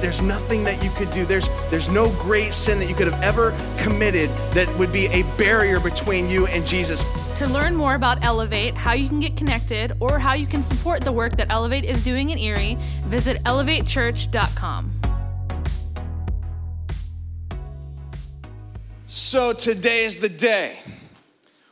There's nothing that you could do. There's, there's no great sin that you could have ever committed that would be a barrier between you and Jesus. To learn more about Elevate, how you can get connected, or how you can support the work that Elevate is doing in Erie, visit elevatechurch.com. So today is the day.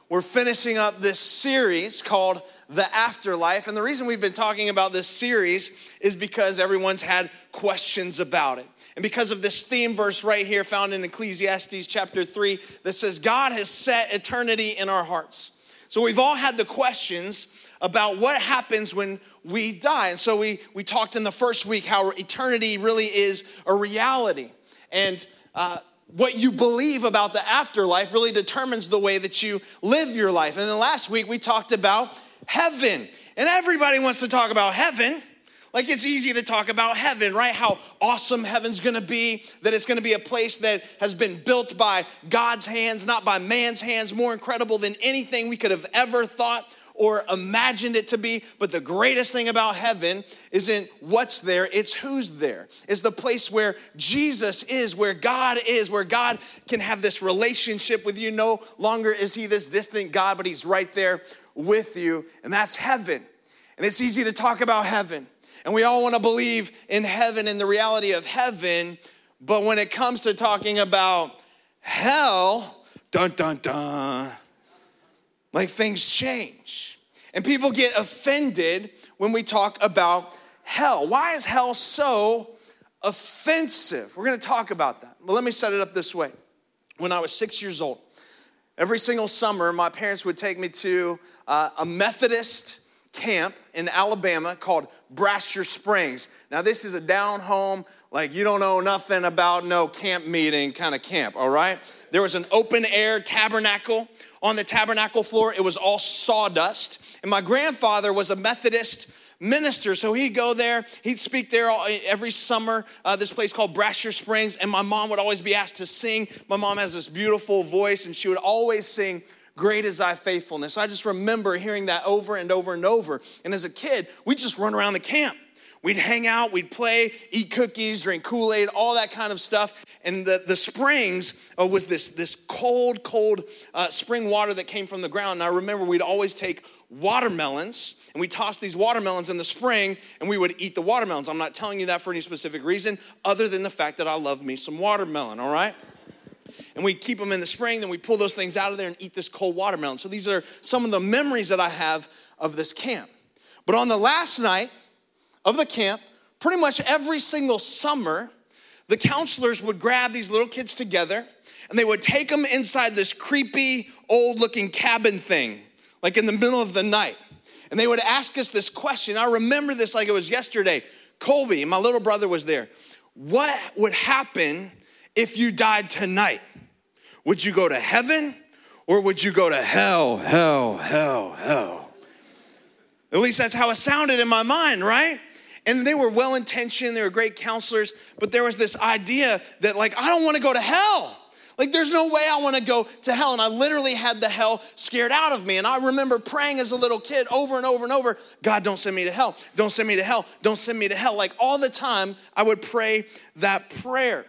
We're finishing up this series called The Afterlife. And the reason we've been talking about this series is because everyone's had questions about it. And because of this theme verse right here found in Ecclesiastes chapter 3 that says, God has set eternity in our hearts. So we've all had the questions about what happens when we die. And so we, we talked in the first week how eternity really is a reality. And uh, what you believe about the afterlife really determines the way that you live your life. And then last week we talked about heaven. And everybody wants to talk about heaven. Like it's easy to talk about heaven, right? How awesome heaven's gonna be, that it's gonna be a place that has been built by God's hands, not by man's hands, more incredible than anything we could have ever thought or imagined it to be. But the greatest thing about heaven isn't what's there, it's who's there. It's the place where Jesus is, where God is, where God can have this relationship with you. No longer is He this distant God, but He's right there with you, and that's heaven. And it's easy to talk about heaven. And we all want to believe in heaven and the reality of heaven. But when it comes to talking about hell, dun dun dun, like things change. And people get offended when we talk about hell. Why is hell so offensive? We're going to talk about that. But let me set it up this way. When I was six years old, every single summer, my parents would take me to uh, a Methodist camp in Alabama called Brasher Springs. Now, this is a down home, like you don't know nothing about no camp meeting kind of camp, all right? There was an open air tabernacle. On the tabernacle floor, it was all sawdust. And my grandfather was a Methodist minister. So he'd go there, he'd speak there all, every summer, uh, this place called Brasher Springs. And my mom would always be asked to sing. My mom has this beautiful voice, and she would always sing Great is thy faithfulness. I just remember hearing that over and over and over. And as a kid, we'd just run around the camp. We'd hang out, we'd play, eat cookies, drink Kool Aid, all that kind of stuff. And the, the springs uh, was this, this cold, cold uh, spring water that came from the ground. And I remember we'd always take watermelons and we toss these watermelons in the spring and we would eat the watermelons. I'm not telling you that for any specific reason other than the fact that I love me some watermelon, all right? And we keep them in the spring, then we pull those things out of there and eat this cold watermelon. So these are some of the memories that I have of this camp. But on the last night of the camp, pretty much every single summer, the counselors would grab these little kids together and they would take them inside this creepy, old looking cabin thing, like in the middle of the night. And they would ask us this question. I remember this like it was yesterday. Colby, my little brother, was there. What would happen if you died tonight? Would you go to heaven or would you go to hell, hell, hell, hell? At least that's how it sounded in my mind, right? And they were well intentioned, they were great counselors, but there was this idea that, like, I don't wanna go to hell. Like, there's no way I wanna go to hell. And I literally had the hell scared out of me. And I remember praying as a little kid over and over and over God, don't send me to hell. Don't send me to hell. Don't send me to hell. Like, all the time, I would pray that prayer.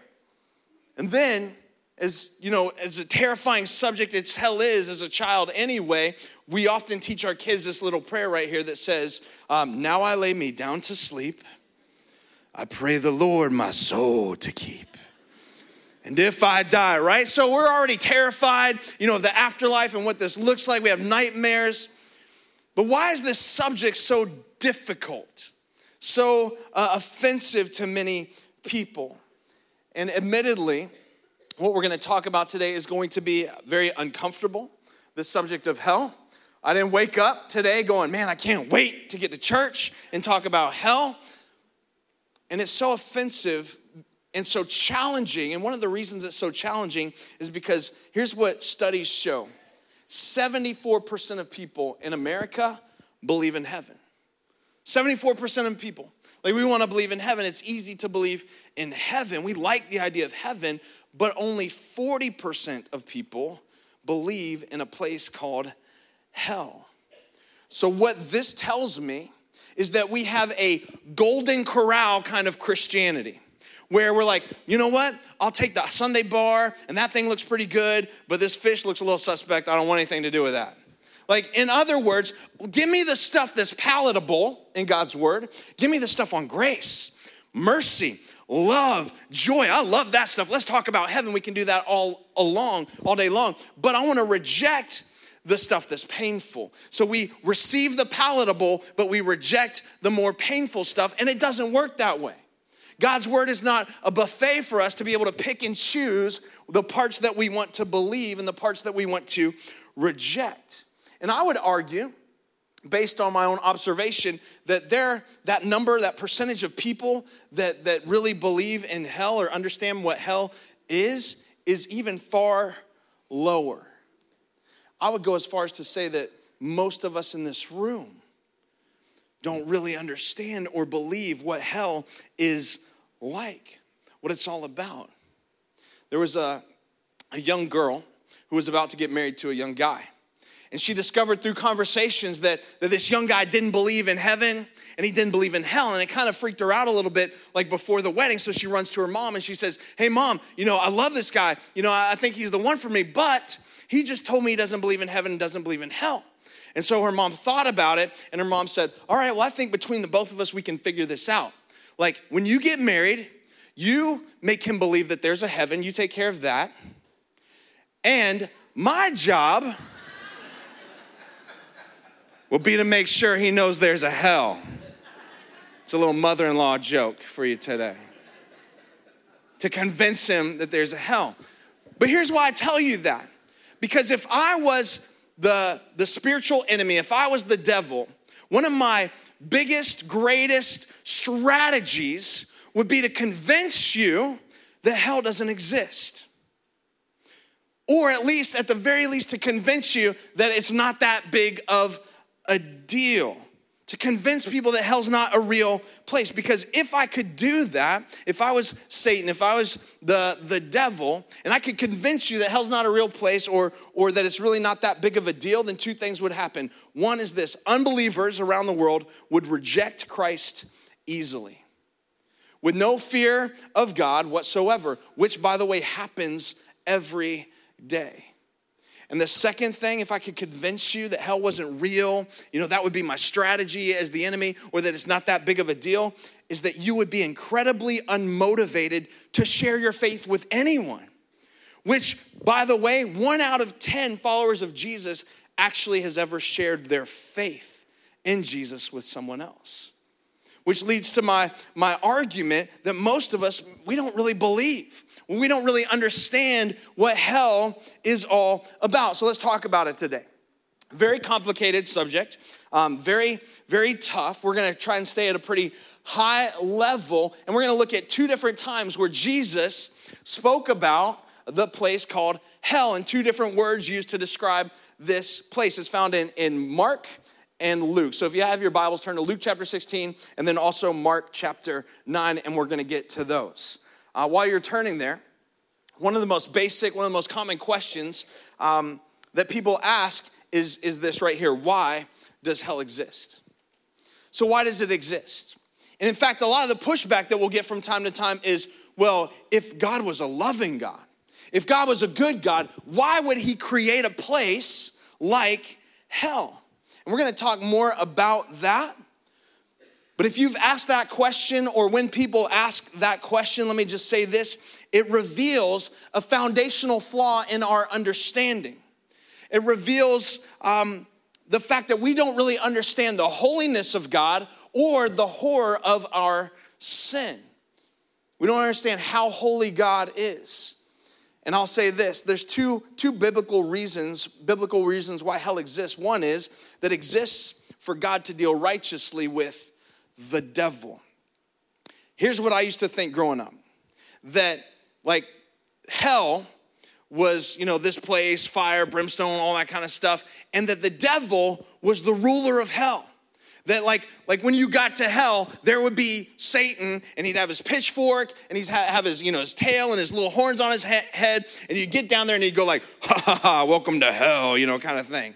And then as you know as a terrifying subject it's hell is as a child anyway we often teach our kids this little prayer right here that says um, now i lay me down to sleep. I pray the lord my soul to keep. And if i die right? So we're already terrified you know of the afterlife and what this looks like. We have nightmares. But why is this subject so difficult so uh, offensive to many people and admittedly what we're going to talk about today is going to be very uncomfortable the subject of hell. I didn't wake up today going, man, I can't wait to get to church and talk about hell. And it's so offensive and so challenging. And one of the reasons it's so challenging is because here's what studies show 74% of people in America believe in heaven. 74% of people. Like we want to believe in heaven. It's easy to believe in heaven. We like the idea of heaven, but only 40% of people believe in a place called hell. So, what this tells me is that we have a golden corral kind of Christianity where we're like, you know what? I'll take the sundae bar and that thing looks pretty good, but this fish looks a little suspect. I don't want anything to do with that. Like, in other words, give me the stuff that's palatable in God's word. Give me the stuff on grace, mercy, love, joy. I love that stuff. Let's talk about heaven. We can do that all along, all day long. But I want to reject the stuff that's painful. So we receive the palatable, but we reject the more painful stuff, and it doesn't work that way. God's word is not a buffet for us to be able to pick and choose the parts that we want to believe and the parts that we want to reject. And I would argue, based on my own observation, that there, that number, that percentage of people that, that really believe in hell or understand what hell is, is even far lower. I would go as far as to say that most of us in this room don't really understand or believe what hell is like, what it's all about. There was a, a young girl who was about to get married to a young guy. And she discovered through conversations that, that this young guy didn't believe in heaven and he didn't believe in hell. And it kind of freaked her out a little bit, like before the wedding. So she runs to her mom and she says, Hey, mom, you know, I love this guy. You know, I think he's the one for me, but he just told me he doesn't believe in heaven and doesn't believe in hell. And so her mom thought about it and her mom said, All right, well, I think between the both of us, we can figure this out. Like when you get married, you make him believe that there's a heaven, you take care of that. And my job will be to make sure he knows there's a hell. It's a little mother in law joke for you today. To convince him that there's a hell. But here's why I tell you that. Because if I was the, the spiritual enemy, if I was the devil, one of my biggest, greatest strategies would be to convince you that hell doesn't exist. Or at least, at the very least, to convince you that it's not that big of a deal to convince people that hell's not a real place. Because if i could do that if i was satan if i was the, the devil and i could convince you that hell's not a real place or, or that it's really not that big of a deal then two things would happen. One is this unbelievers around the world would reject christ easily with no fear of god whatsoever which by the way happens every day and the second thing, if I could convince you that hell wasn't real, you know, that would be my strategy as the enemy, or that it's not that big of a deal, is that you would be incredibly unmotivated to share your faith with anyone. Which, by the way, one out of 10 followers of Jesus actually has ever shared their faith in Jesus with someone else. Which leads to my, my argument that most of us, we don't really believe we don't really understand what hell is all about. So let's talk about it today. Very complicated subject, um, very, very tough. We're gonna try and stay at a pretty high level, and we're gonna look at two different times where Jesus spoke about the place called hell, and two different words used to describe this place. is found in, in Mark and Luke. So if you have your Bibles, turn to Luke chapter 16 and then also Mark chapter 9, and we're gonna get to those. Uh, while you're turning there, one of the most basic, one of the most common questions um, that people ask is, is this right here Why does hell exist? So, why does it exist? And in fact, a lot of the pushback that we'll get from time to time is well, if God was a loving God, if God was a good God, why would He create a place like hell? And we're gonna talk more about that. But if you've asked that question, or when people ask that question, let me just say this it reveals a foundational flaw in our understanding. It reveals um, the fact that we don't really understand the holiness of God or the horror of our sin. We don't understand how holy God is. And I'll say this there's two, two biblical reasons, biblical reasons why hell exists. One is that exists for God to deal righteously with the devil. Here's what I used to think growing up that like hell was, you know, this place, fire, brimstone, all that kind of stuff, and that the devil was the ruler of hell. That like, like when you got to hell, there would be Satan, and he'd have his pitchfork, and he'd have his, you know, his tail and his little horns on his he- head, and you'd get down there and he'd go like, ha ha ha, welcome to hell, you know, kind of thing.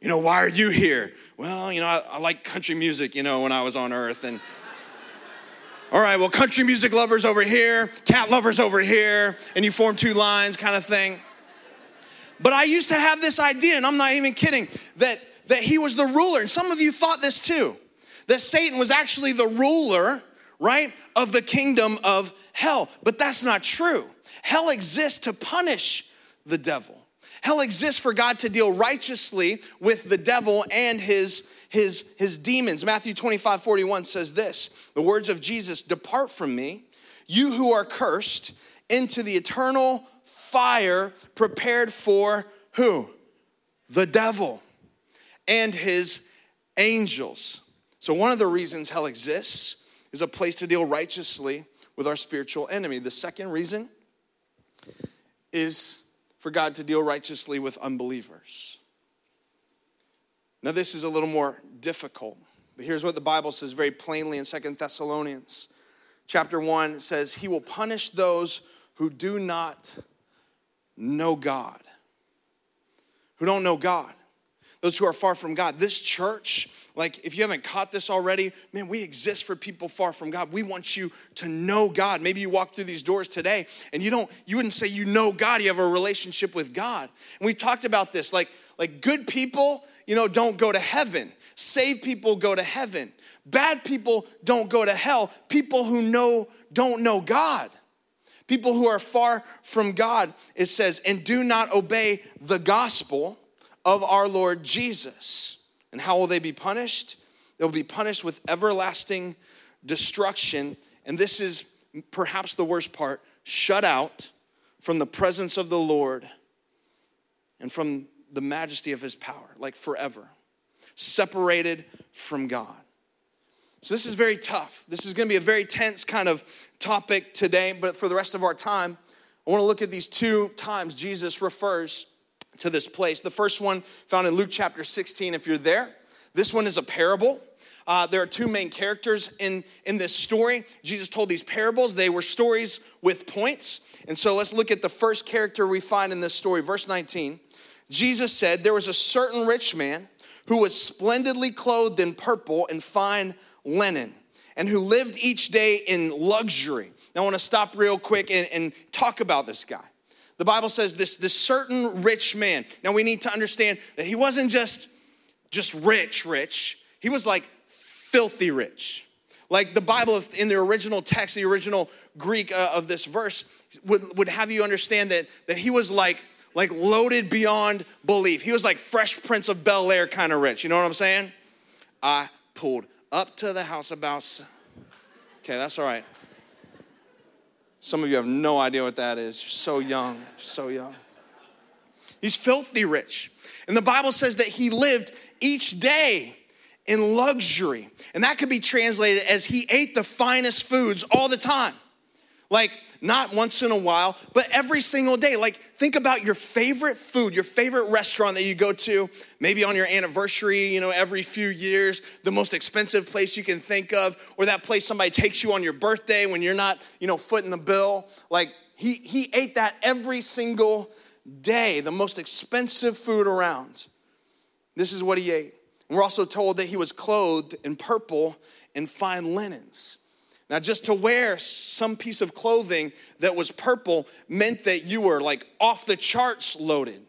You know, why are you here? Well, you know, I, I like country music, you know, when I was on earth, and all right, well, country music lovers over here, cat lovers over here, and you form two lines kind of thing. But I used to have this idea, and I'm not even kidding, that, that he was the ruler. And some of you thought this too, that Satan was actually the ruler, right, of the kingdom of hell. But that's not true. Hell exists to punish the devil. Hell exists for God to deal righteously with the devil and his his, his demons. Matthew 25, 41 says this the words of Jesus Depart from me, you who are cursed, into the eternal fire prepared for who? The devil and his angels. So, one of the reasons hell exists is a place to deal righteously with our spiritual enemy. The second reason is for God to deal righteously with unbelievers. Now, this is a little more difficult, but here's what the Bible says very plainly in Second Thessalonians. Chapter 1 says, He will punish those who do not know God, who don't know God, those who are far from God. This church, like if you haven't caught this already, man, we exist for people far from God. We want you to know God. Maybe you walk through these doors today and you don't, you wouldn't say you know God, you have a relationship with God. And we've talked about this, like, like good people you know, don't go to heaven. Saved people go to heaven. Bad people don't go to hell. People who know don't know God. People who are far from God, it says, and do not obey the gospel of our Lord Jesus. And how will they be punished? They'll be punished with everlasting destruction. And this is perhaps the worst part shut out from the presence of the Lord and from the majesty of his power, like forever, separated from God. So, this is very tough. This is gonna be a very tense kind of topic today, but for the rest of our time, I wanna look at these two times Jesus refers to this place. The first one found in Luke chapter 16, if you're there. This one is a parable. Uh, there are two main characters in, in this story. Jesus told these parables, they were stories with points. And so let's look at the first character we find in this story, verse 19. Jesus said, There was a certain rich man who was splendidly clothed in purple and fine linen, and who lived each day in luxury. Now, I want to stop real quick and, and talk about this guy. The Bible says this, this certain rich man. Now, we need to understand that he wasn't just, just rich, rich. He was like filthy rich. Like the Bible in the original text, the original Greek uh, of this verse would, would have you understand that, that he was like like loaded beyond belief. He was like Fresh Prince of Bel Air kind of rich. You know what I'm saying? I pulled up to the house about. Okay, that's all right. Some of you have no idea what that is. You're so young, so young. He's filthy rich. And the Bible says that he lived each day in luxury. And that could be translated as he ate the finest foods all the time. Like not once in a while, but every single day. Like, think about your favorite food, your favorite restaurant that you go to, maybe on your anniversary, you know, every few years, the most expensive place you can think of, or that place somebody takes you on your birthday when you're not, you know, footing the bill. Like, he, he ate that every single day, the most expensive food around. This is what he ate. And we're also told that he was clothed in purple and fine linens. Now, just to wear some piece of clothing that was purple meant that you were like off the charts loaded.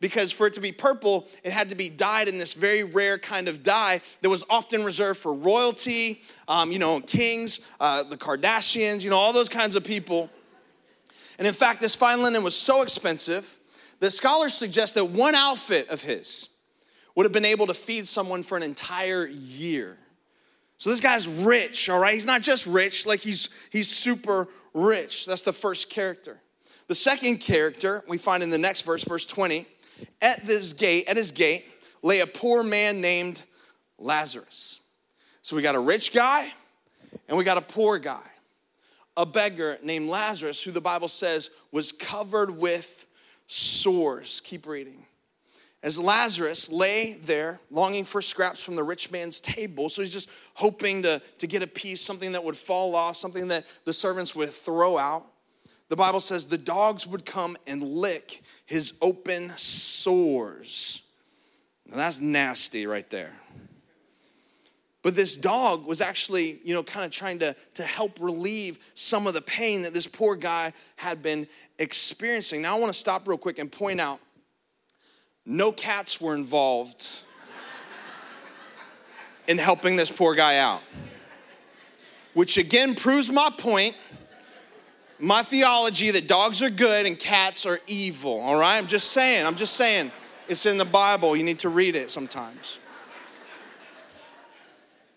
Because for it to be purple, it had to be dyed in this very rare kind of dye that was often reserved for royalty, um, you know, kings, uh, the Kardashians, you know, all those kinds of people. And in fact, this fine linen was so expensive that scholars suggest that one outfit of his would have been able to feed someone for an entire year. So this guy's rich, all right? He's not just rich, like he's he's super rich. That's the first character. The second character we find in the next verse, verse 20. At this gate, at his gate, lay a poor man named Lazarus. So we got a rich guy and we got a poor guy. a beggar named Lazarus, who the Bible says was covered with sores. Keep reading. As Lazarus lay there, longing for scraps from the rich man's table, so he's just hoping to, to get a piece, something that would fall off, something that the servants would throw out. The Bible says the dogs would come and lick his open sores. Now that's nasty right there. But this dog was actually, you know, kind of trying to, to help relieve some of the pain that this poor guy had been experiencing. Now, I want to stop real quick and point out no cats were involved in helping this poor guy out, which again proves my point my theology that dogs are good and cats are evil, all right? I'm just saying, I'm just saying. It's in the Bible. You need to read it sometimes.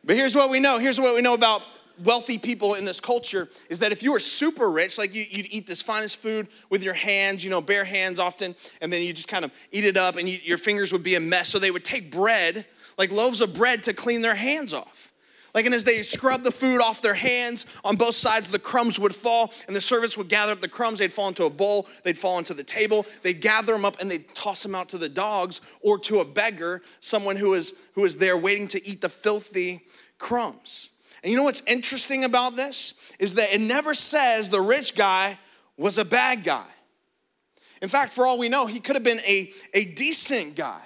But here's what we know. Here's what we know about wealthy people in this culture is that if you were super rich, like you, would eat this finest food with your hands, you know, bare hands often, and then you just kind of eat it up and you, your fingers would be a mess. So they would take bread, like loaves of bread, to clean their hands off. Like, and as they scrubbed the food off their hands, on both sides, the crumbs would fall, and the servants would gather up the crumbs. They'd fall into a bowl, they'd fall into the table. They'd gather them up and they'd toss them out to the dogs or to a beggar, someone who is, who is there waiting to eat the filthy crumbs. And you know what's interesting about this? Is that it never says the rich guy was a bad guy. In fact, for all we know, he could have been a, a decent guy.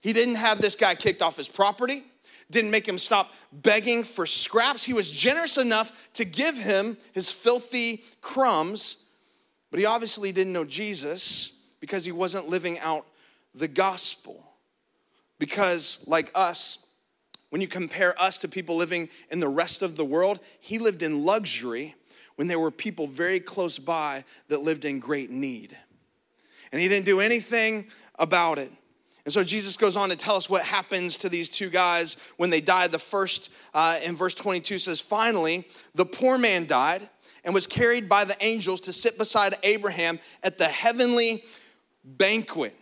He didn't have this guy kicked off his property didn't make him stop begging for scraps. He was generous enough to give him his filthy crumbs, but he obviously didn't know Jesus because he wasn't living out the gospel. Because, like us, when you compare us to people living in the rest of the world, he lived in luxury when there were people very close by that lived in great need. And he didn't do anything about it. And so Jesus goes on to tell us what happens to these two guys when they died. The first uh, in verse 22 says, Finally, the poor man died and was carried by the angels to sit beside Abraham at the heavenly banquet.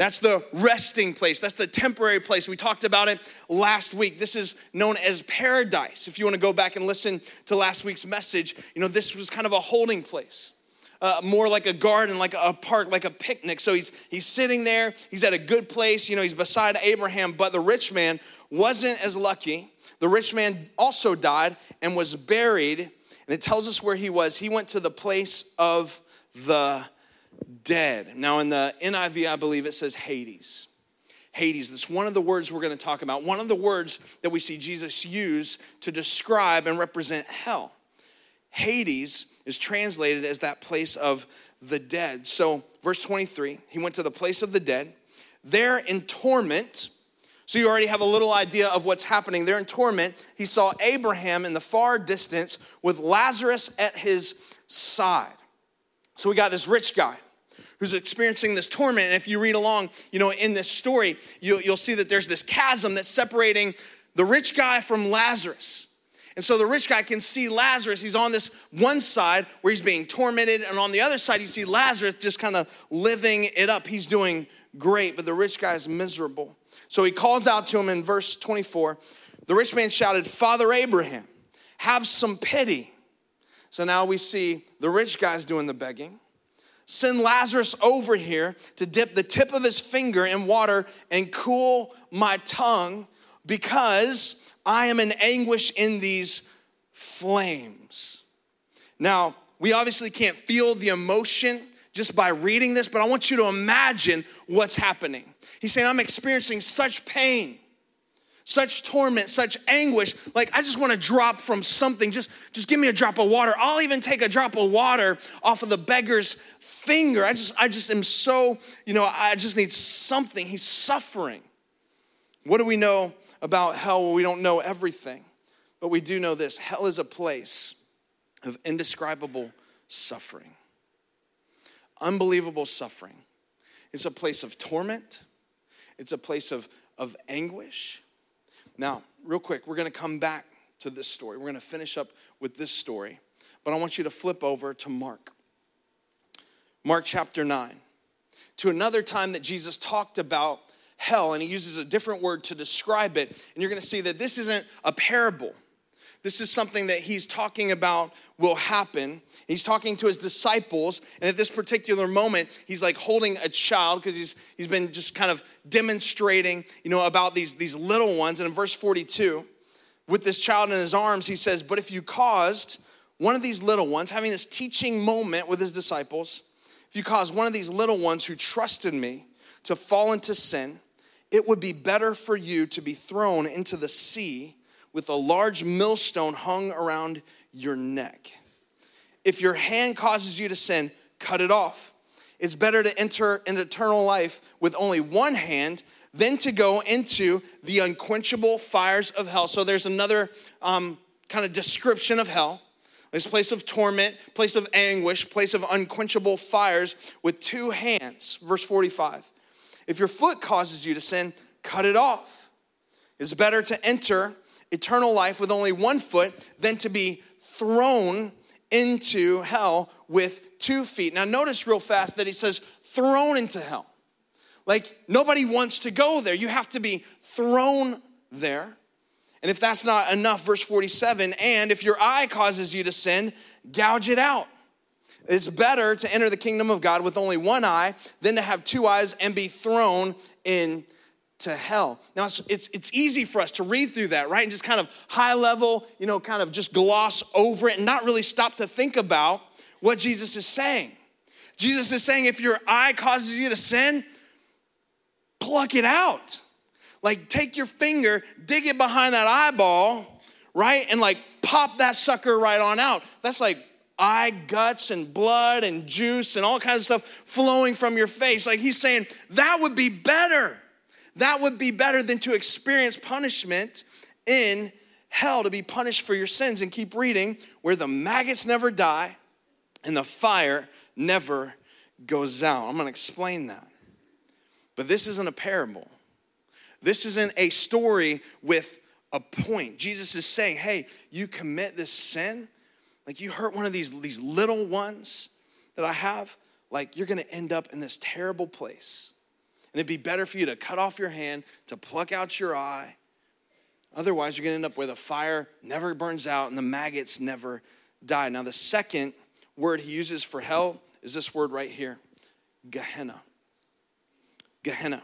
That's the resting place. That's the temporary place. We talked about it last week. This is known as paradise. If you want to go back and listen to last week's message, you know, this was kind of a holding place uh, more like a garden, like a park, like a picnic. So he's, he's sitting there, he's at a good place, you know, he's beside Abraham, but the rich man wasn't as lucky. The rich man also died and was buried, and it tells us where he was. He went to the place of the dead. Now, in the NIV, I believe it says Hades. Hades. That's one of the words we're going to talk about. One of the words that we see Jesus use to describe and represent hell. Hades is translated as that place of the dead. So, verse 23, he went to the place of the dead. There in torment, so you already have a little idea of what's happening. There in torment, he saw Abraham in the far distance with Lazarus at his side. So we got this rich guy who's experiencing this torment. And if you read along, you know, in this story, you'll, you'll see that there's this chasm that's separating the rich guy from Lazarus. And so the rich guy can see Lazarus. He's on this one side where he's being tormented, and on the other side, you see Lazarus just kind of living it up. He's doing great, but the rich guy is miserable. So he calls out to him in verse 24. The rich man shouted, Father Abraham, have some pity. So now we see the rich guy's doing the begging. Send Lazarus over here to dip the tip of his finger in water and cool my tongue because I am in anguish in these flames. Now, we obviously can't feel the emotion just by reading this, but I want you to imagine what's happening. He's saying, I'm experiencing such pain, such torment, such anguish. Like, I just want to drop from something. Just, just give me a drop of water. I'll even take a drop of water off of the beggar's finger. I just, I just am so, you know, I just need something. He's suffering. What do we know about hell, well, we don't know everything, but we do know this hell is a place of indescribable suffering, unbelievable suffering. It's a place of torment, it's a place of, of anguish. Now, real quick, we're gonna come back to this story. We're gonna finish up with this story, but I want you to flip over to Mark. Mark chapter 9, to another time that Jesus talked about hell, and he uses a different word to describe it. And you're going to see that this isn't a parable. This is something that he's talking about will happen. He's talking to his disciples, and at this particular moment, he's like holding a child because he's, he's been just kind of demonstrating, you know, about these, these little ones. And in verse 42, with this child in his arms, he says, But if you caused one of these little ones, having this teaching moment with his disciples, if you caused one of these little ones who trusted me to fall into sin, it would be better for you to be thrown into the sea with a large millstone hung around your neck. If your hand causes you to sin, cut it off. It's better to enter an eternal life with only one hand than to go into the unquenchable fires of hell. So there's another um, kind of description of hell. This place of torment, place of anguish, place of unquenchable fires with two hands. Verse 45. If your foot causes you to sin, cut it off. It's better to enter eternal life with only one foot than to be thrown into hell with two feet. Now, notice real fast that he says thrown into hell. Like nobody wants to go there. You have to be thrown there. And if that's not enough, verse 47 and if your eye causes you to sin, gouge it out. It's better to enter the kingdom of God with only one eye than to have two eyes and be thrown in to hell. Now, it's, it's, it's, easy for us to read through that, right? And just kind of high level, you know, kind of just gloss over it and not really stop to think about what Jesus is saying. Jesus is saying if your eye causes you to sin, pluck it out. Like, take your finger, dig it behind that eyeball, right? And like pop that sucker right on out. That's like eye guts and blood and juice and all kinds of stuff flowing from your face. Like, he's saying that would be better that would be better than to experience punishment in hell, to be punished for your sins. And keep reading, where the maggots never die and the fire never goes out. I'm gonna explain that. But this isn't a parable. This isn't a story with a point. Jesus is saying, hey, you commit this sin, like you hurt one of these, these little ones that I have, like you're gonna end up in this terrible place. And it'd be better for you to cut off your hand, to pluck out your eye. Otherwise, you're going to end up where the fire never burns out and the maggots never die. Now, the second word he uses for hell is this word right here Gehenna. Gehenna.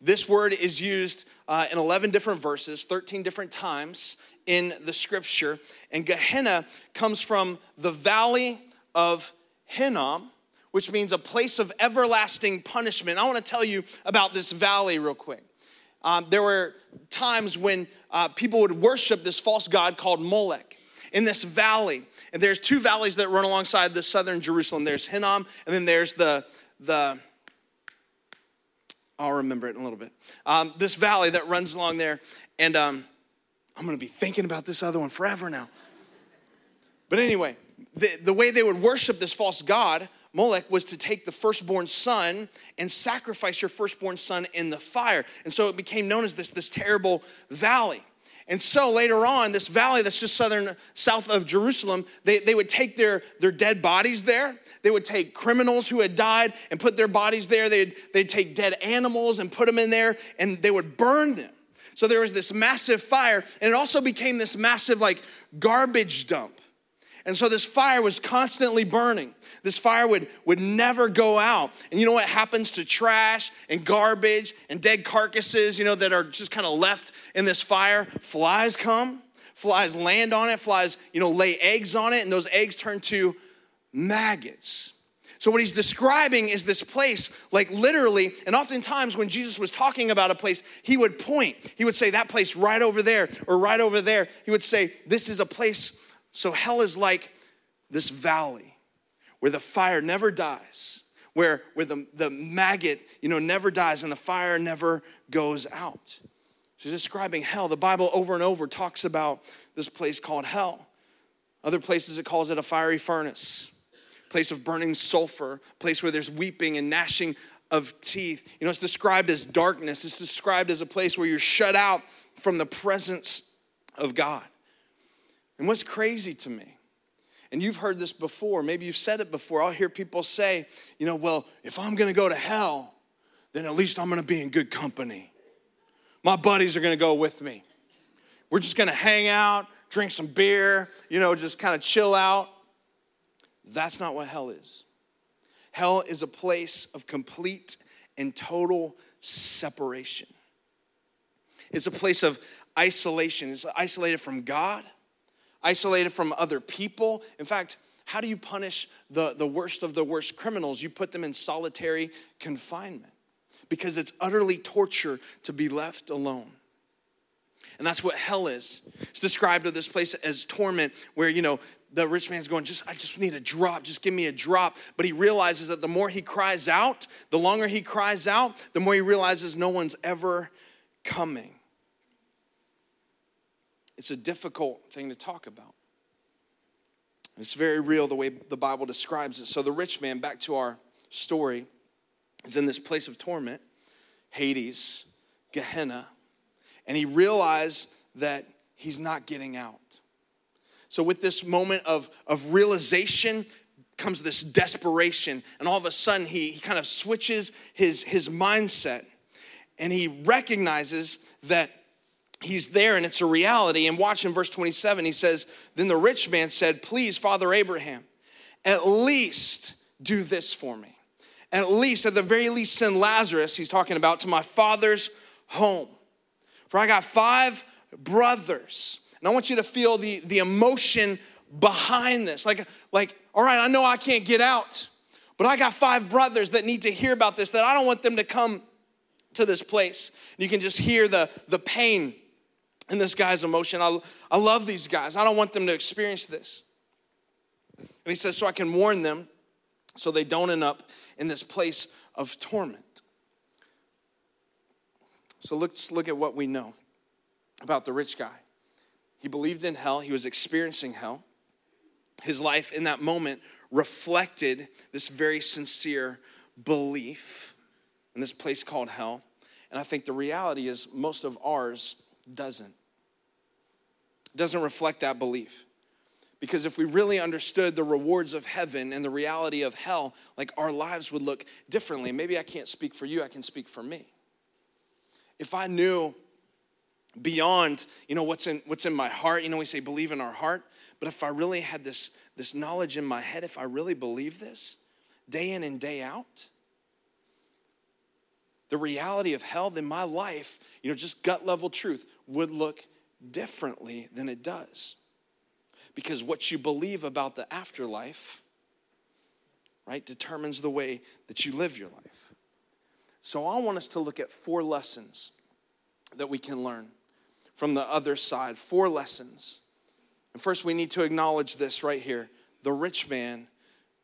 This word is used uh, in 11 different verses, 13 different times in the scripture. And Gehenna comes from the valley of Hinnom, which means a place of everlasting punishment. I want to tell you about this valley real quick. Um, there were times when uh, people would worship this false god called Molech in this valley. And there's two valleys that run alongside the southern Jerusalem. There's Hinnom, and then there's the the I'll remember it in a little bit. Um, this valley that runs along there, and um, I'm going to be thinking about this other one forever now. But anyway, the, the way they would worship this false god Molech was to take the firstborn son and sacrifice your firstborn son in the fire. And so it became known as this, this terrible valley. And so later on, this valley that's just southern, south of Jerusalem, they, they would take their, their dead bodies there. They would take criminals who had died and put their bodies there. They'd, they'd take dead animals and put them in there, and they would burn them. So there was this massive fire, and it also became this massive, like, garbage dump. And so this fire was constantly burning. This fire would, would never go out. And you know what happens to trash and garbage and dead carcasses, you know, that are just kind of left in this fire? Flies come, flies land on it, flies, you know, lay eggs on it, and those eggs turn to maggots. So, what he's describing is this place, like literally, and oftentimes when Jesus was talking about a place, he would point. He would say, That place right over there, or right over there. He would say, This is a place. So, hell is like this valley where the fire never dies, where, where the, the maggot, you know, never dies and the fire never goes out. She's describing hell. The Bible over and over talks about this place called hell. Other places it calls it a fiery furnace, place of burning sulfur, place where there's weeping and gnashing of teeth. You know, it's described as darkness. It's described as a place where you're shut out from the presence of God. And what's crazy to me and you've heard this before, maybe you've said it before. I'll hear people say, you know, well, if I'm gonna go to hell, then at least I'm gonna be in good company. My buddies are gonna go with me. we're just gonna hang out, drink some beer, you know, just kind of chill out. That's not what hell is. Hell is a place of complete and total separation. It's a place of isolation. It's isolated from God, isolated from other people. In fact, how do you punish the, the worst of the worst criminals? You put them in solitary confinement because it's utterly torture to be left alone. And that's what hell is. It's described of this place as torment, where, you know, the rich man's going, just I just need a drop, just give me a drop. But he realizes that the more he cries out, the longer he cries out, the more he realizes no one's ever coming. It's a difficult thing to talk about. It's very real the way the Bible describes it. So, the rich man, back to our story, is in this place of torment, Hades, Gehenna, and he realized that he's not getting out. So, with this moment of, of realization comes this desperation, and all of a sudden he, he kind of switches his, his mindset and he recognizes that he's there and it's a reality. And watch in verse 27, he says, Then the rich man said, Please, Father Abraham, at least do this for me. At least, at the very least, send Lazarus, he's talking about, to my father's home. For I got five brothers. And I want you to feel the, the emotion behind this. Like, like, all right, I know I can't get out, but I got five brothers that need to hear about this, that I don't want them to come to this place. And You can just hear the, the pain in this guy's emotion. I, I love these guys. I don't want them to experience this. And he says, so I can warn them so they don't end up in this place of torment. So let's look at what we know about the rich guy. He believed in hell, he was experiencing hell. His life in that moment reflected this very sincere belief in this place called hell. And I think the reality is most of ours doesn't. Doesn't reflect that belief. Because if we really understood the rewards of heaven and the reality of hell, like our lives would look differently. Maybe I can't speak for you, I can speak for me. If I knew beyond, you know, what's in what's in my heart, you know, we say believe in our heart, but if I really had this this knowledge in my head, if I really believe this day in and day out, the reality of hell, then my life, you know, just gut level truth, would look differently than it does. Because what you believe about the afterlife, right, determines the way that you live your life. So I want us to look at four lessons that we can learn from the other side. Four lessons. And first, we need to acknowledge this right here. The rich man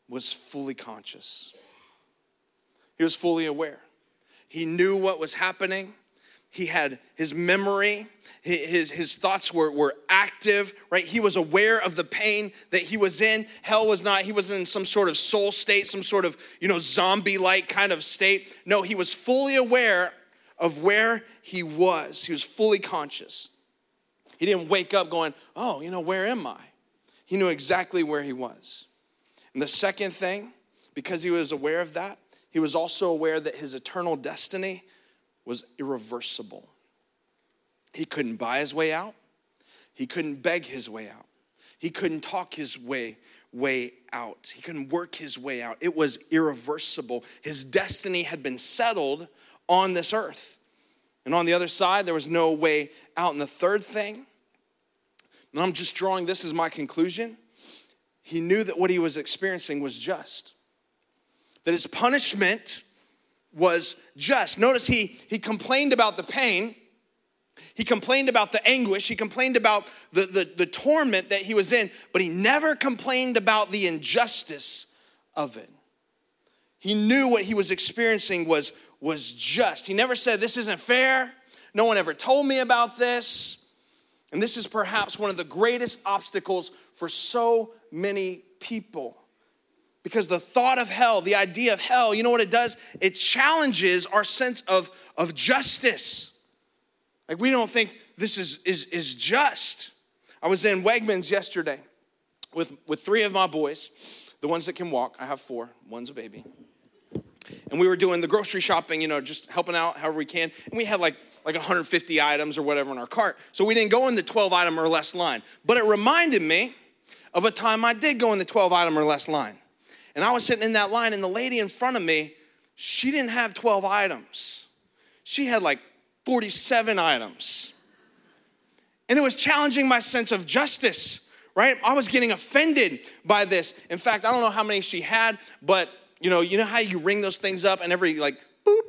was fully conscious, he was fully aware. He knew what was happening. He had his memory, his, his thoughts were, were active, right? He was aware of the pain that he was in. Hell was not, he was in some sort of soul state, some sort of, you know, zombie like kind of state. No, he was fully aware of where he was. He was fully conscious. He didn't wake up going, oh, you know, where am I? He knew exactly where he was. And the second thing, because he was aware of that, he was also aware that his eternal destiny was irreversible. He couldn't buy his way out. He couldn't beg his way out. He couldn't talk his way way out. He couldn't work his way out. It was irreversible. His destiny had been settled on this earth. And on the other side, there was no way out. And the third thing, and I'm just drawing this as my conclusion, he knew that what he was experiencing was just that his punishment was just. Notice he, he complained about the pain, he complained about the anguish, he complained about the, the, the torment that he was in, but he never complained about the injustice of it. He knew what he was experiencing was, was just. He never said, This isn't fair. No one ever told me about this. And this is perhaps one of the greatest obstacles for so many people because the thought of hell, the idea of hell, you know what it does? It challenges our sense of, of justice. Like we don't think this is, is, is just. I was in Wegmans yesterday with, with three of my boys, the ones that can walk. I have four, one's a baby. And we were doing the grocery shopping, you know, just helping out however we can. And we had like like 150 items or whatever in our cart. So we didn't go in the 12 item or less line. But it reminded me of a time I did go in the 12 item or less line. And I was sitting in that line, and the lady in front of me, she didn't have 12 items. She had like 47 items. And it was challenging my sense of justice, right? I was getting offended by this. In fact, I don't know how many she had, but you know, you know how you ring those things up and every like boop,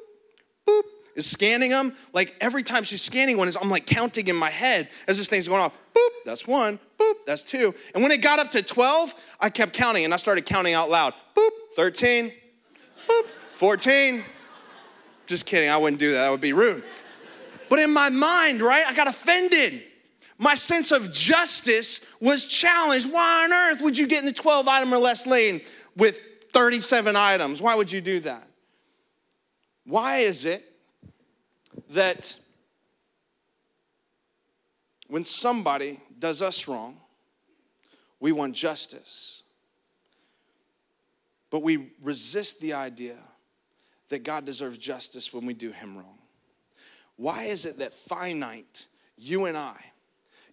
boop is scanning them? Like every time she's scanning one, I'm like counting in my head as this thing's going off. Boop, that's one, boop, that's two. And when it got up to 12, I kept counting and I started counting out loud. Boop, 13, boop, 14. Just kidding, I wouldn't do that, that would be rude. But in my mind, right, I got offended. My sense of justice was challenged. Why on earth would you get in the 12 item or less lane with 37 items? Why would you do that? Why is it that when somebody does us wrong, we want justice. But we resist the idea that God deserves justice when we do him wrong. Why is it that finite, you and I,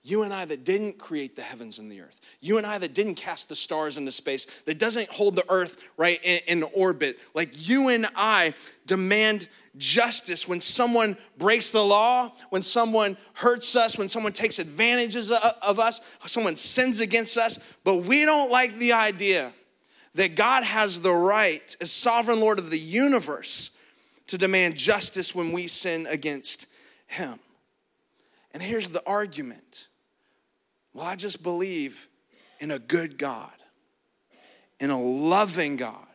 you and I that didn't create the heavens and the earth, you and I that didn't cast the stars into space, that doesn't hold the earth right in, in orbit, like you and I demand justice. When someone breaks the law, when someone hurts us, when someone takes advantages of us, someone sins against us, but we don't like the idea that God has the right, as sovereign Lord of the universe, to demand justice when we sin against Him. And here's the argument well, I just believe in a good God, in a loving God,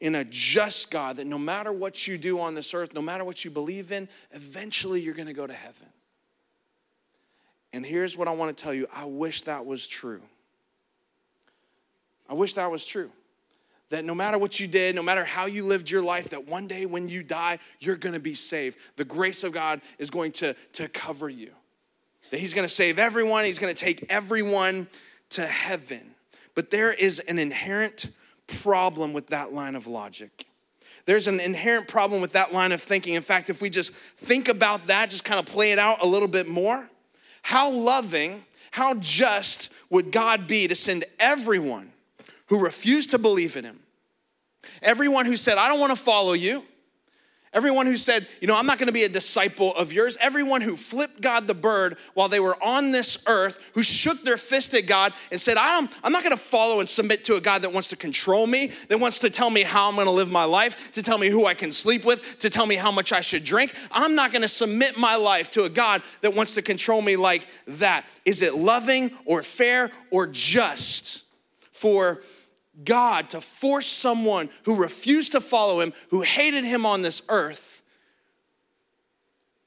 in a just God that no matter what you do on this earth, no matter what you believe in, eventually you're gonna go to heaven. And here's what I wanna tell you I wish that was true. I wish that was true. That no matter what you did, no matter how you lived your life, that one day when you die, you're gonna be saved. The grace of God is going to, to cover you that he's going to save everyone, he's going to take everyone to heaven. But there is an inherent problem with that line of logic. There's an inherent problem with that line of thinking. In fact, if we just think about that, just kind of play it out a little bit more, how loving, how just would God be to send everyone who refused to believe in him, everyone who said, I don't want to follow you, Everyone who said, you know, I'm not gonna be a disciple of yours. Everyone who flipped God the bird while they were on this earth, who shook their fist at God and said, I'm, I'm not gonna follow and submit to a God that wants to control me, that wants to tell me how I'm gonna live my life, to tell me who I can sleep with, to tell me how much I should drink. I'm not gonna submit my life to a God that wants to control me like that. Is it loving or fair or just for God to force someone who refused to follow him, who hated him on this earth,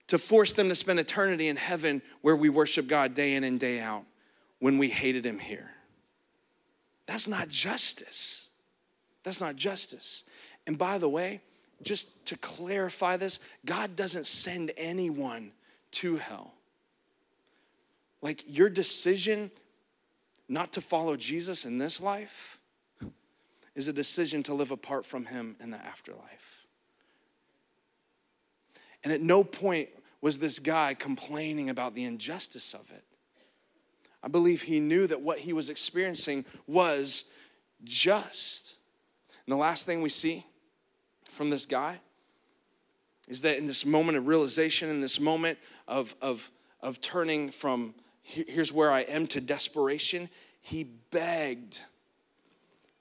to force them to spend eternity in heaven where we worship God day in and day out when we hated him here. That's not justice. That's not justice. And by the way, just to clarify this, God doesn't send anyone to hell. Like your decision not to follow Jesus in this life is a decision to live apart from Him in the afterlife. And at no point was this guy complaining about the injustice of it. I believe he knew that what he was experiencing was just. And the last thing we see from this guy is that in this moment of realization, in this moment of, of, of turning from here's where I am to desperation, he begged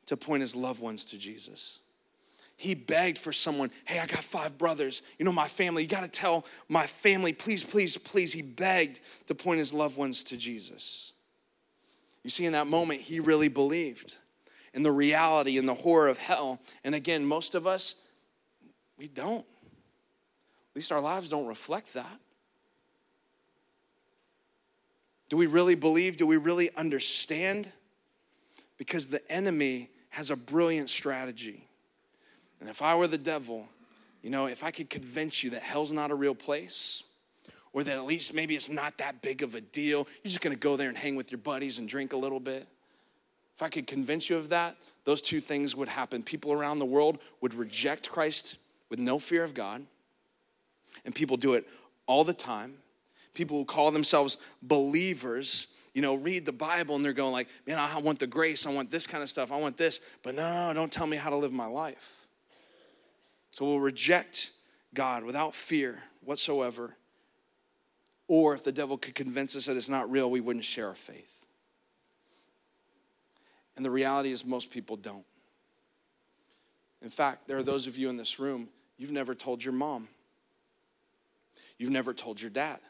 to point his loved ones to Jesus. He begged for someone, hey, I got five brothers. You know, my family, you got to tell my family, please, please, please. He begged to point his loved ones to Jesus. You see, in that moment, he really believed in the reality and the horror of hell. And again, most of us, we don't. At least our lives don't reflect that. Do we really believe? Do we really understand? Because the enemy has a brilliant strategy. And if I were the devil, you know, if I could convince you that hell's not a real place, or that at least maybe it's not that big of a deal, you're just gonna go there and hang with your buddies and drink a little bit. If I could convince you of that, those two things would happen. People around the world would reject Christ with no fear of God, and people do it all the time. People who call themselves believers, you know, read the Bible and they're going like, man, I want the grace, I want this kind of stuff, I want this, but no, don't tell me how to live my life. So we'll reject God without fear whatsoever. Or if the devil could convince us that it's not real, we wouldn't share our faith. And the reality is, most people don't. In fact, there are those of you in this room, you've never told your mom, you've never told your dad.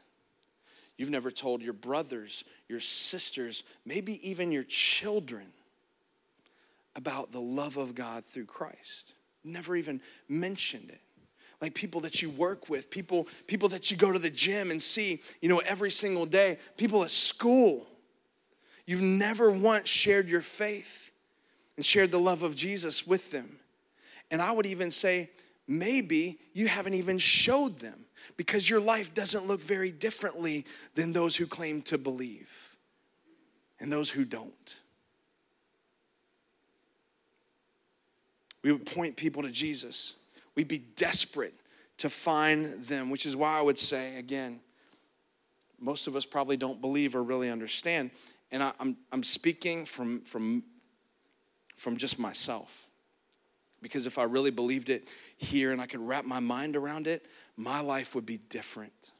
You've never told your brothers, your sisters, maybe even your children about the love of God through Christ. Never even mentioned it. Like people that you work with, people, people that you go to the gym and see, you know, every single day, people at school. You've never once shared your faith and shared the love of Jesus with them. And I would even say, maybe you haven't even showed them because your life doesn't look very differently than those who claim to believe and those who don't. We would point people to Jesus. We'd be desperate to find them, which is why I would say, again, most of us probably don't believe or really understand. And I, am I'm, I'm speaking from, from, from just myself. Because if I really believed it here and I could wrap my mind around it, my life would be different.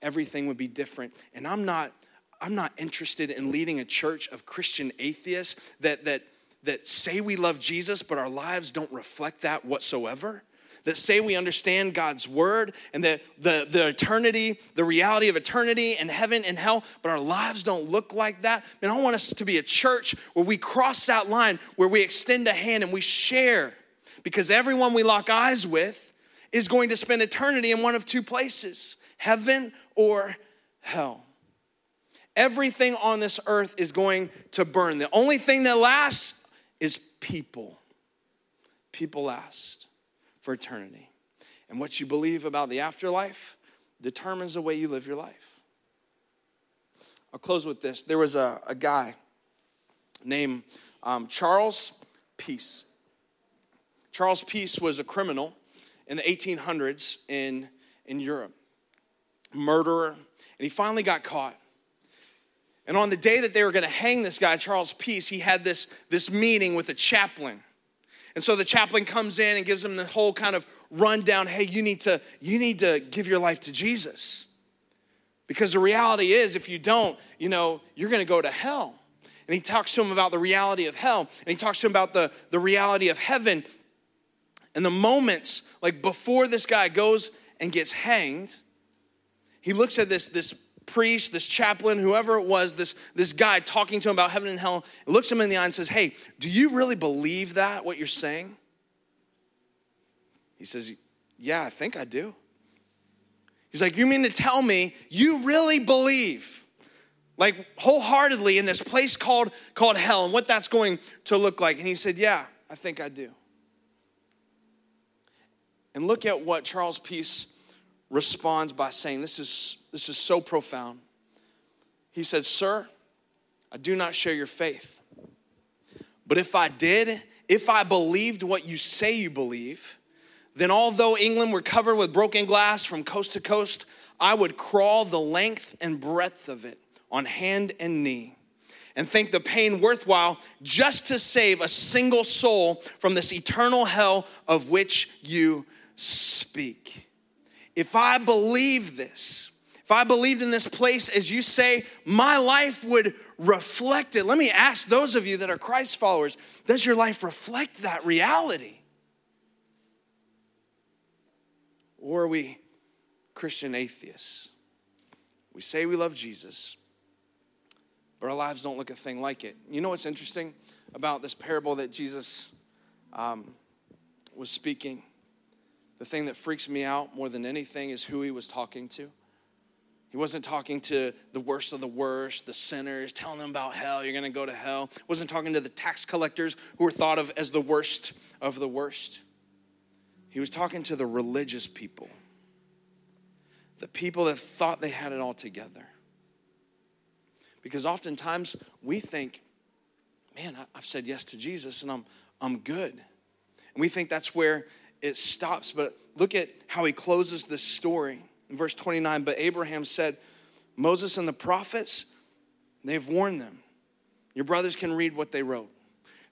Everything would be different. And I'm not, I'm not interested in leading a church of Christian atheists that, that, that say we love Jesus, but our lives don't reflect that whatsoever that say we understand God's word and that the, the eternity, the reality of eternity and heaven and hell, but our lives don't look like that. Man, I want us to be a church where we cross that line, where we extend a hand and we share. Because everyone we lock eyes with is going to spend eternity in one of two places heaven or hell. Everything on this earth is going to burn. The only thing that lasts is people. People last for eternity. And what you believe about the afterlife determines the way you live your life. I'll close with this. There was a, a guy named um, Charles Peace. Charles Peace was a criminal in the 1800s in, in Europe, murderer, and he finally got caught. And on the day that they were going to hang this guy, Charles Peace, he had this, this meeting with a chaplain. And so the chaplain comes in and gives him the whole kind of rundown hey, you need to, you need to give your life to Jesus. Because the reality is, if you don't, you know, you're going to go to hell. And he talks to him about the reality of hell, and he talks to him about the, the reality of heaven. And the moments, like before this guy goes and gets hanged, he looks at this, this priest, this chaplain, whoever it was, this, this guy talking to him about heaven and hell, looks him in the eye and says, Hey, do you really believe that, what you're saying? He says, Yeah, I think I do. He's like, You mean to tell me you really believe, like wholeheartedly, in this place called, called hell and what that's going to look like? And he said, Yeah, I think I do. And look at what Charles Peace responds by saying, This is, this is so profound. He said, Sir, I do not share your faith. But if I did, if I believed what you say you believe, then although England were covered with broken glass from coast to coast, I would crawl the length and breadth of it on hand and knee and think the pain worthwhile just to save a single soul from this eternal hell of which you speak if I believe this, if I believed in this place as you say, my life would reflect it. Let me ask those of you that are Christ followers does your life reflect that reality? Or are we Christian atheists? We say we love Jesus, but our lives don't look a thing like it. You know what's interesting about this parable that Jesus um, was speaking? The thing that freaks me out more than anything is who he was talking to. He wasn't talking to the worst of the worst, the sinners, telling them about hell, you're going to go to hell. He wasn't talking to the tax collectors who were thought of as the worst of the worst. He was talking to the religious people, the people that thought they had it all together. Because oftentimes we think, man, I've said yes to Jesus and I'm, I'm good. And we think that's where it stops. But look at how he closes this story. In verse 29, but Abraham said, Moses and the prophets, they've warned them. Your brothers can read what they wrote.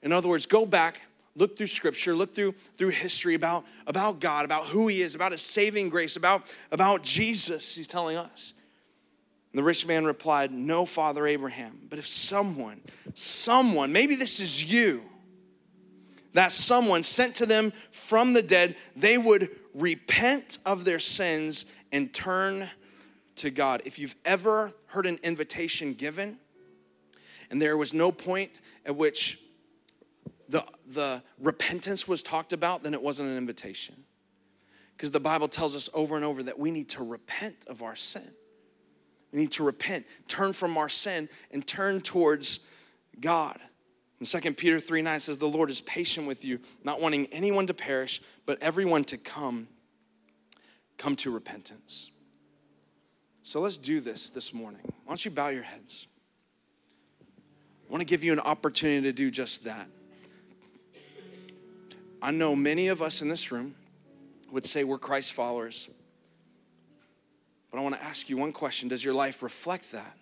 In other words, go back, look through scripture, look through through history about, about God, about who he is, about his saving grace, about, about Jesus, he's telling us. And the rich man replied, No, Father Abraham, but if someone, someone, maybe this is you, that someone sent to them from the dead, they would repent of their sins and turn to God. If you've ever heard an invitation given, and there was no point at which the, the repentance was talked about, then it wasn't an invitation. Because the Bible tells us over and over that we need to repent of our sin. We need to repent, turn from our sin, and turn towards God. And 2 Peter 3 9 says, The Lord is patient with you, not wanting anyone to perish, but everyone to come, come to repentance. So let's do this this morning. Why don't you bow your heads? I want to give you an opportunity to do just that. I know many of us in this room would say we're Christ followers. But I want to ask you one question Does your life reflect that?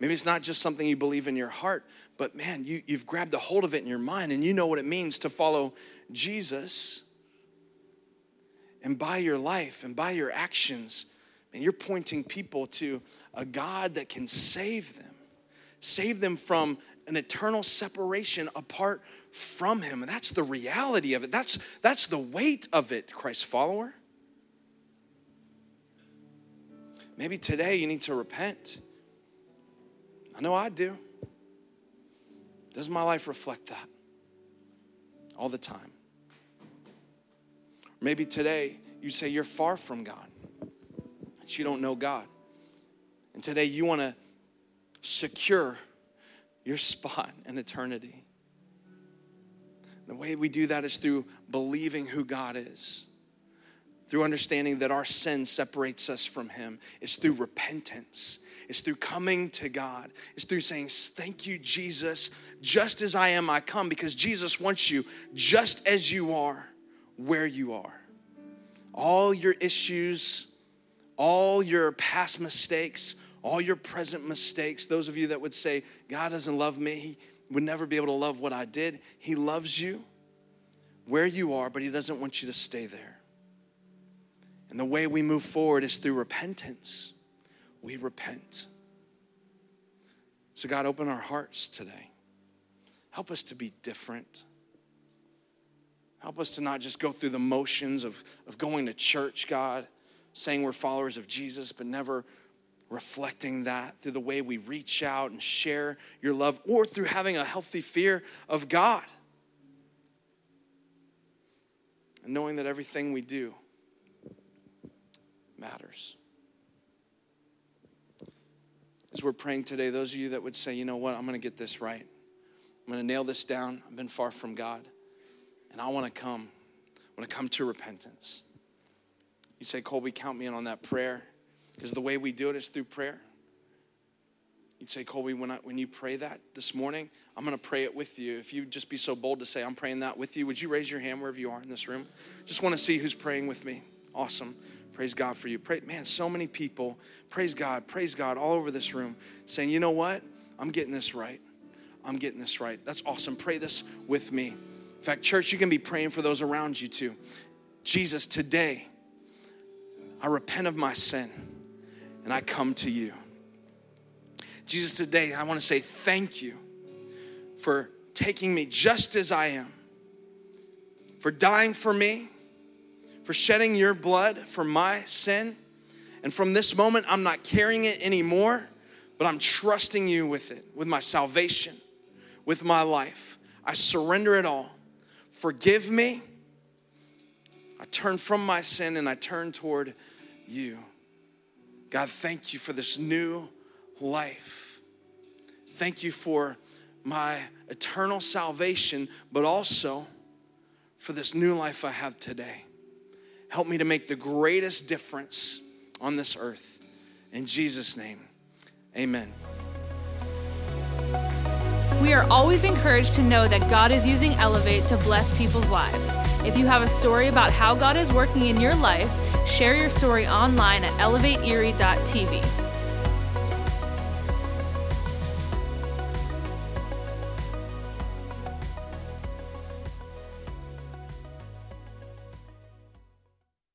Maybe it's not just something you believe in your heart, but man, you, you've grabbed a hold of it in your mind and you know what it means to follow Jesus. And by your life and by your actions, and you're pointing people to a God that can save them, save them from an eternal separation apart from Him. And that's the reality of it. That's, that's the weight of it, Christ follower. Maybe today you need to repent. I know I do. Does my life reflect that? All the time. Maybe today you say you're far from God, that you don't know God. And today you want to secure your spot in eternity. The way we do that is through believing who God is through understanding that our sin separates us from Him. It's through repentance. It's through coming to God. It's through saying, Thank you, Jesus. Just as I am, I come because Jesus wants you just as you are, where you are. All your issues, all your past mistakes, all your present mistakes, those of you that would say, God doesn't love me, He would never be able to love what I did. He loves you where you are, but He doesn't want you to stay there. And the way we move forward is through repentance. We repent. So, God, open our hearts today. Help us to be different. Help us to not just go through the motions of, of going to church, God, saying we're followers of Jesus, but never reflecting that through the way we reach out and share your love or through having a healthy fear of God. And knowing that everything we do matters. As we're praying today, those of you that would say, you know what, I'm going to get this right. I'm going to nail this down. I've been far from God, and I want to come. I want to come to repentance. You say, Colby, count me in on that prayer, because the way we do it is through prayer. You'd say, Colby, when, I, when you pray that this morning, I'm going to pray it with you. If you'd just be so bold to say, I'm praying that with you, would you raise your hand wherever you are in this room? Just want to see who's praying with me. Awesome. Praise God for you. Pray, man, so many people, praise God, praise God, all over this room saying, you know what? I'm getting this right. I'm getting this right. That's awesome. Pray this with me. In fact, church, you can be praying for those around you too. Jesus, today, I repent of my sin and I come to you. Jesus, today, I want to say thank you for taking me just as I am, for dying for me for shedding your blood for my sin. And from this moment, I'm not carrying it anymore, but I'm trusting you with it, with my salvation, with my life. I surrender it all. Forgive me. I turn from my sin and I turn toward you. God, thank you for this new life. Thank you for my eternal salvation, but also for this new life I have today. Help me to make the greatest difference on this earth. In Jesus' name, amen. We are always encouraged to know that God is using Elevate to bless people's lives. If you have a story about how God is working in your life, share your story online at elevateerie.tv.